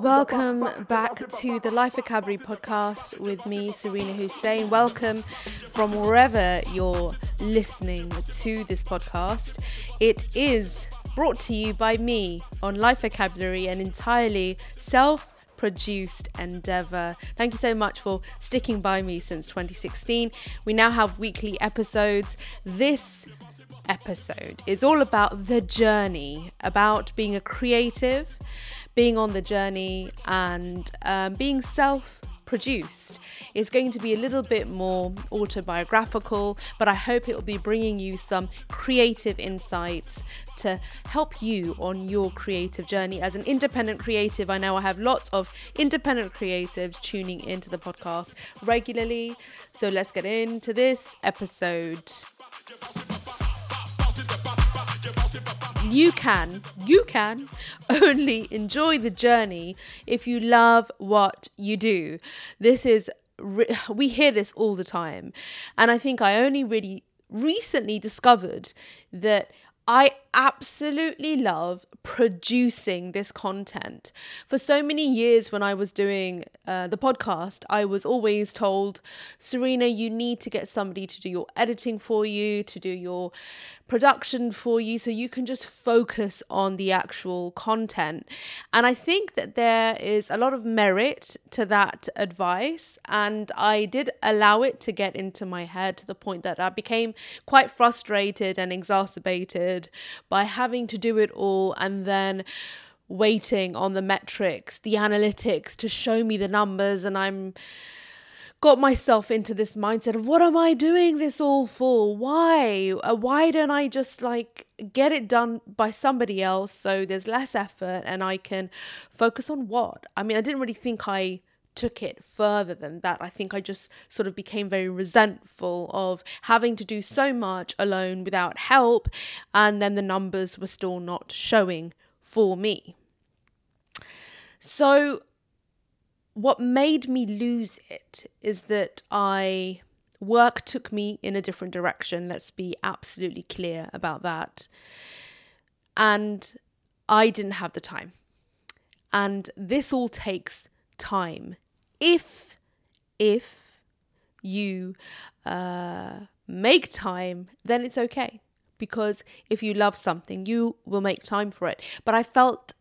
Welcome back to the Life Vocabulary podcast with me, Serena Hussain. Welcome from wherever you're listening to this podcast. It is brought to you by me on Life Vocabulary, an entirely self produced endeavor. Thank you so much for sticking by me since 2016. We now have weekly episodes. This episode is all about the journey, about being a creative, being on the journey, and um, being self produced is going to be a little bit more autobiographical, but I hope it will be bringing you some creative insights to help you on your creative journey. As an independent creative, I know I have lots of independent creatives tuning into the podcast regularly. So let's get into this episode you can, you can only enjoy the journey if you love what you do. This is, we hear this all the time. And I think I only really recently discovered that I absolutely love producing this content. For so many years, when I was doing uh, the podcast, I was always told, Serena, you need to get somebody to do your editing for you, to do your production for you, so you can just focus on the actual content. And I think that there is a lot of merit to that advice, and I did allow it to get into my head to the point that I became quite frustrated and exacerbated by having to do it all and then waiting on the metrics, the analytics to show me the numbers and I'm got myself into this mindset of what am I doing this all for? Why? Uh, why don't I just like get it done by somebody else so there's less effort and I can focus on what? I mean, I didn't really think I took it further than that. I think I just sort of became very resentful of having to do so much alone without help, and then the numbers were still not showing for me. So, what made me lose it is that I work took me in a different direction. Let's be absolutely clear about that. And I didn't have the time. And this all takes time if if you uh, make time, then it's okay because if you love something, you will make time for it. But I felt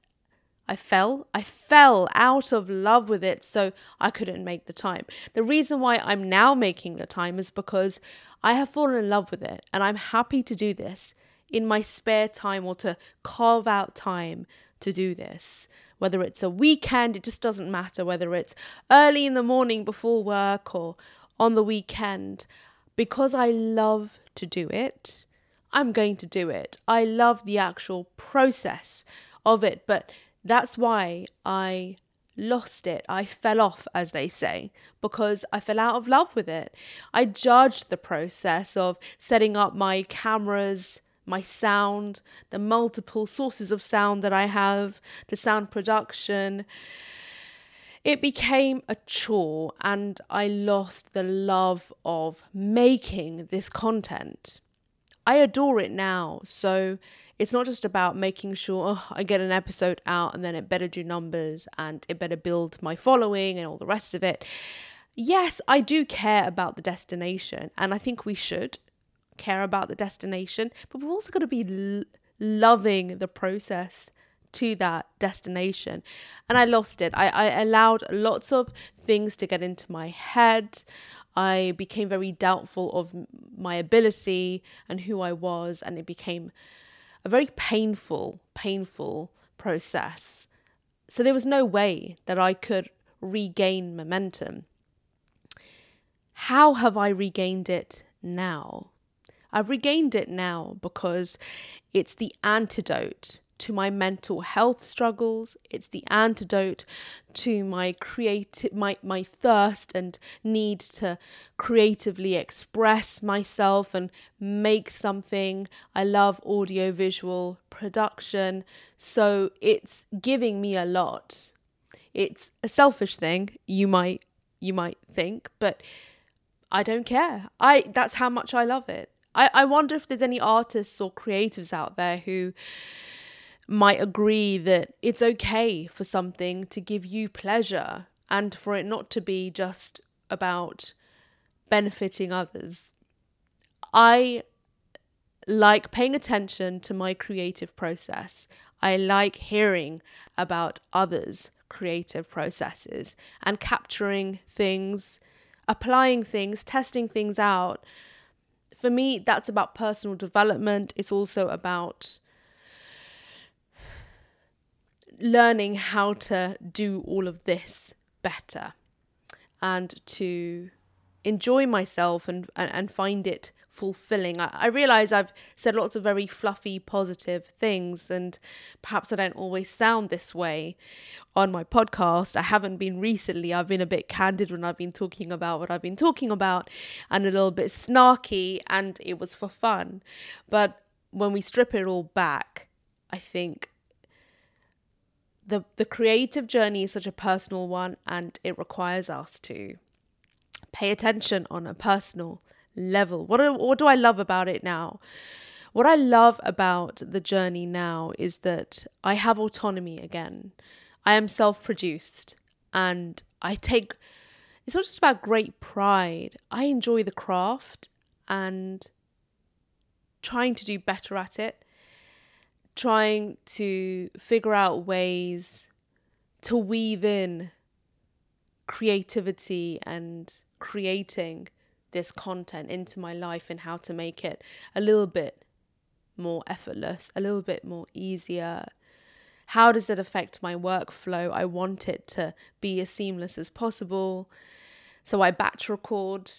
I fell. I fell out of love with it, so I couldn't make the time. The reason why I'm now making the time is because I have fallen in love with it and I'm happy to do this in my spare time or to carve out time to do this whether it's a weekend, it just doesn't matter whether it's early in the morning before work or on the weekend. Because I love to do it, I'm going to do it. I love the actual process of it, but that's why I lost it. I fell off, as they say, because I fell out of love with it. I judged the process of setting up my cameras my sound, the multiple sources of sound that I have, the sound production. It became a chore and I lost the love of making this content. I adore it now, so it's not just about making sure oh, I get an episode out and then it better do numbers and it better build my following and all the rest of it. Yes, I do care about the destination, and I think we should care about the destination, but we've also got to be l- loving the process to that destination. And I lost it. I, I allowed lots of things to get into my head. I became very doubtful of my ability and who I was, and it became a very painful, painful process. So there was no way that I could regain momentum. How have I regained it now? I've regained it now because it's the antidote to my mental health struggles. It's the antidote to my creative my my thirst and need to creatively express myself and make something. I love audiovisual production, so it's giving me a lot. It's a selfish thing, you might you might think, but I don't care. I that's how much I love it. I, I wonder if there's any artists or creatives out there who might agree that it's okay for something to give you pleasure and for it not to be just about benefiting others. I like paying attention to my creative process. I like hearing about others' creative processes and capturing things, applying things, testing things out. For me, that's about personal development. It's also about learning how to do all of this better and to enjoy myself and, and, and find it fulfilling. I, I realize I've said lots of very fluffy, positive things, and perhaps I don't always sound this way on my podcast. I haven't been recently. I've been a bit candid when I've been talking about what I've been talking about and a little bit snarky, and it was for fun. But when we strip it all back, I think the the creative journey is such a personal one and it requires us to pay attention on a personal level. What do, what do I love about it now? What I love about the journey now is that I have autonomy again. I am self produced and I take, it's not just about great pride. I enjoy the craft and trying to do better at it, trying to figure out ways to weave in creativity and creating this content into my life and how to make it a little bit more effortless, a little bit more easier. How does it affect my workflow? I want it to be as seamless as possible. So I batch record.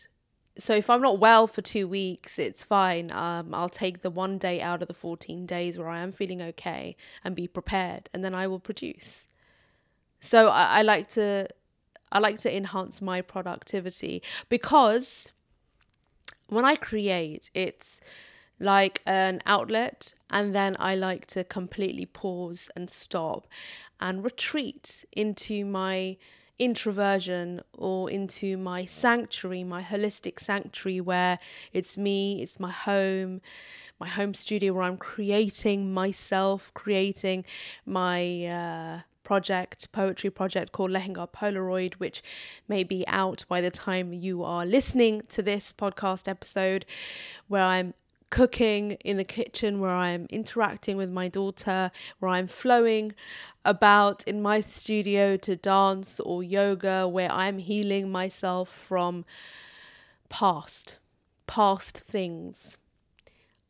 So if I'm not well for two weeks, it's fine. Um, I'll take the one day out of the 14 days where I am feeling okay and be prepared, and then I will produce. So I, I like to I like to enhance my productivity because when I create, it's like an outlet, and then I like to completely pause and stop and retreat into my introversion or into my sanctuary, my holistic sanctuary, where it's me, it's my home, my home studio where I'm creating myself, creating my. Uh, project, poetry project called Lehenga Polaroid, which may be out by the time you are listening to this podcast episode, where I'm cooking in the kitchen, where I'm interacting with my daughter, where I'm flowing about in my studio to dance or yoga, where I'm healing myself from past, past things.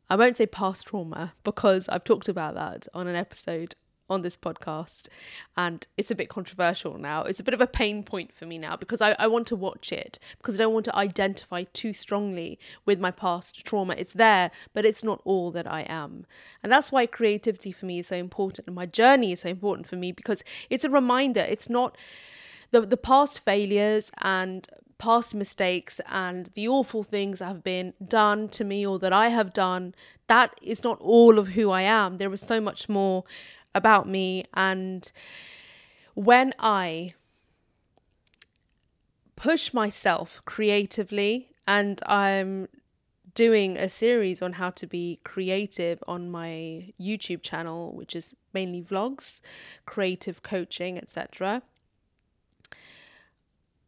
I won't say past trauma because I've talked about that on an episode on this podcast and it's a bit controversial now. It's a bit of a pain point for me now because I, I want to watch it because i don't want to identify too strongly with my past trauma. It's there but it's not all that i am. And that's why creativity for me is so important and my journey is so important for me because it's a reminder. It's not the, the past failures and past mistakes and the awful things that have been done to me or that I have done, that is not all of who I am. There is so much more about me. And when I push myself creatively, and I'm doing a series on how to be creative on my YouTube channel, which is mainly vlogs, creative coaching, etc.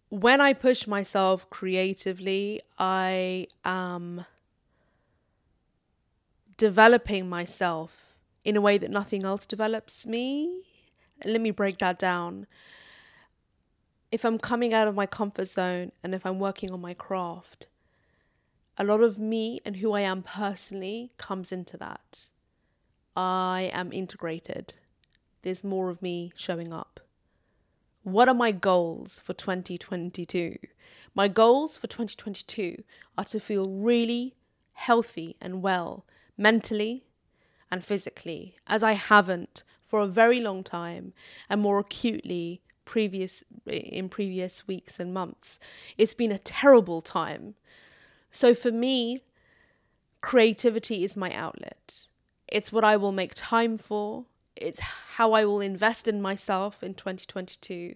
When I push myself creatively, I am developing myself in a way that nothing else develops me. Let me break that down. If I'm coming out of my comfort zone and if I'm working on my craft, a lot of me and who I am personally comes into that. I am integrated. There's more of me showing up. What are my goals for 2022? My goals for 2022 are to feel really healthy and well mentally, and physically, as I haven't for a very long time and more acutely previous in previous weeks and months. It's been a terrible time. So for me, creativity is my outlet. It's what I will make time for. It's how I will invest in myself in 2022.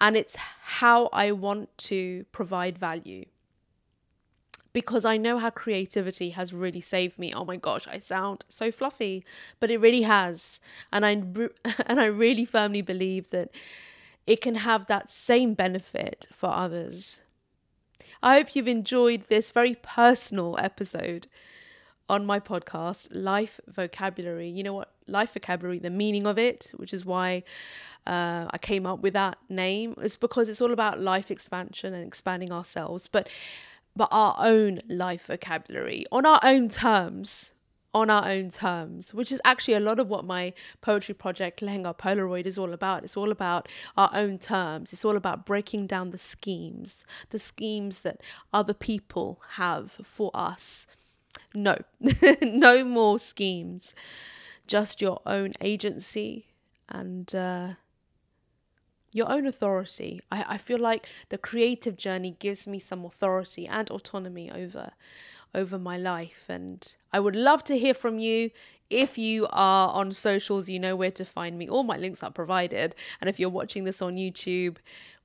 And it's how I want to provide value. Because I know how creativity has really saved me. Oh my gosh, I sound so fluffy, but it really has. And I and I really firmly believe that it can have that same benefit for others. I hope you've enjoyed this very personal episode on my podcast, Life Vocabulary. You know what? Life Vocabulary, the meaning of it, which is why uh, I came up with that name, is because it's all about life expansion and expanding ourselves. But but our own life vocabulary on our own terms on our own terms, which is actually a lot of what my poetry project, Lehenga Polaroid, is all about. It's all about our own terms. It's all about breaking down the schemes, the schemes that other people have for us. No, no more schemes, just your own agency and uh, your own authority. I, I feel like the creative journey gives me some authority and autonomy over over my life and I would love to hear from you. If you are on socials, you know where to find me. All my links are provided. And if you're watching this on YouTube,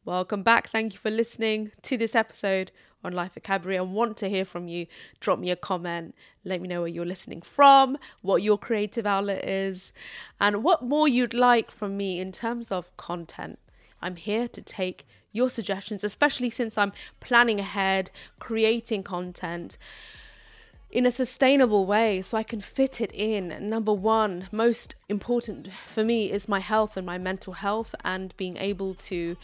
welcome back. Thank you for listening to this episode on Life Vocabulary. I want to hear from you. Drop me a comment. Let me know where you're listening from, what your creative outlet is, and what more you'd like from me in terms of content. I'm here to take your suggestions, especially since I'm planning ahead, creating content in a sustainable way so I can fit it in. Number one, most important for me is my health and my mental health and being able to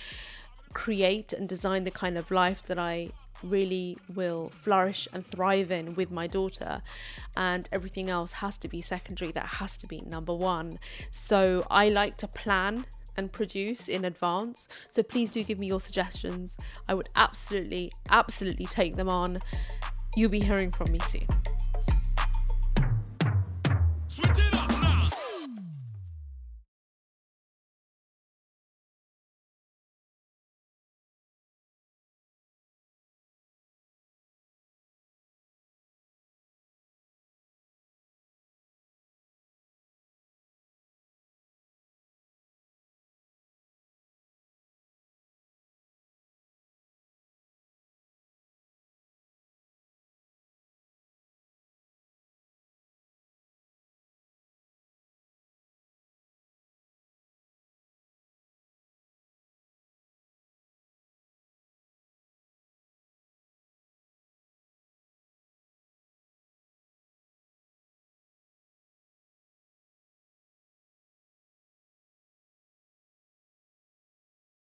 create and design the kind of life that I really will flourish and thrive in with my daughter. And everything else has to be secondary. That has to be number 1 so I like to plan and produce in advance. So please do give me your suggestions. I would absolutely, absolutely take them on. You'll be hearing from me soon.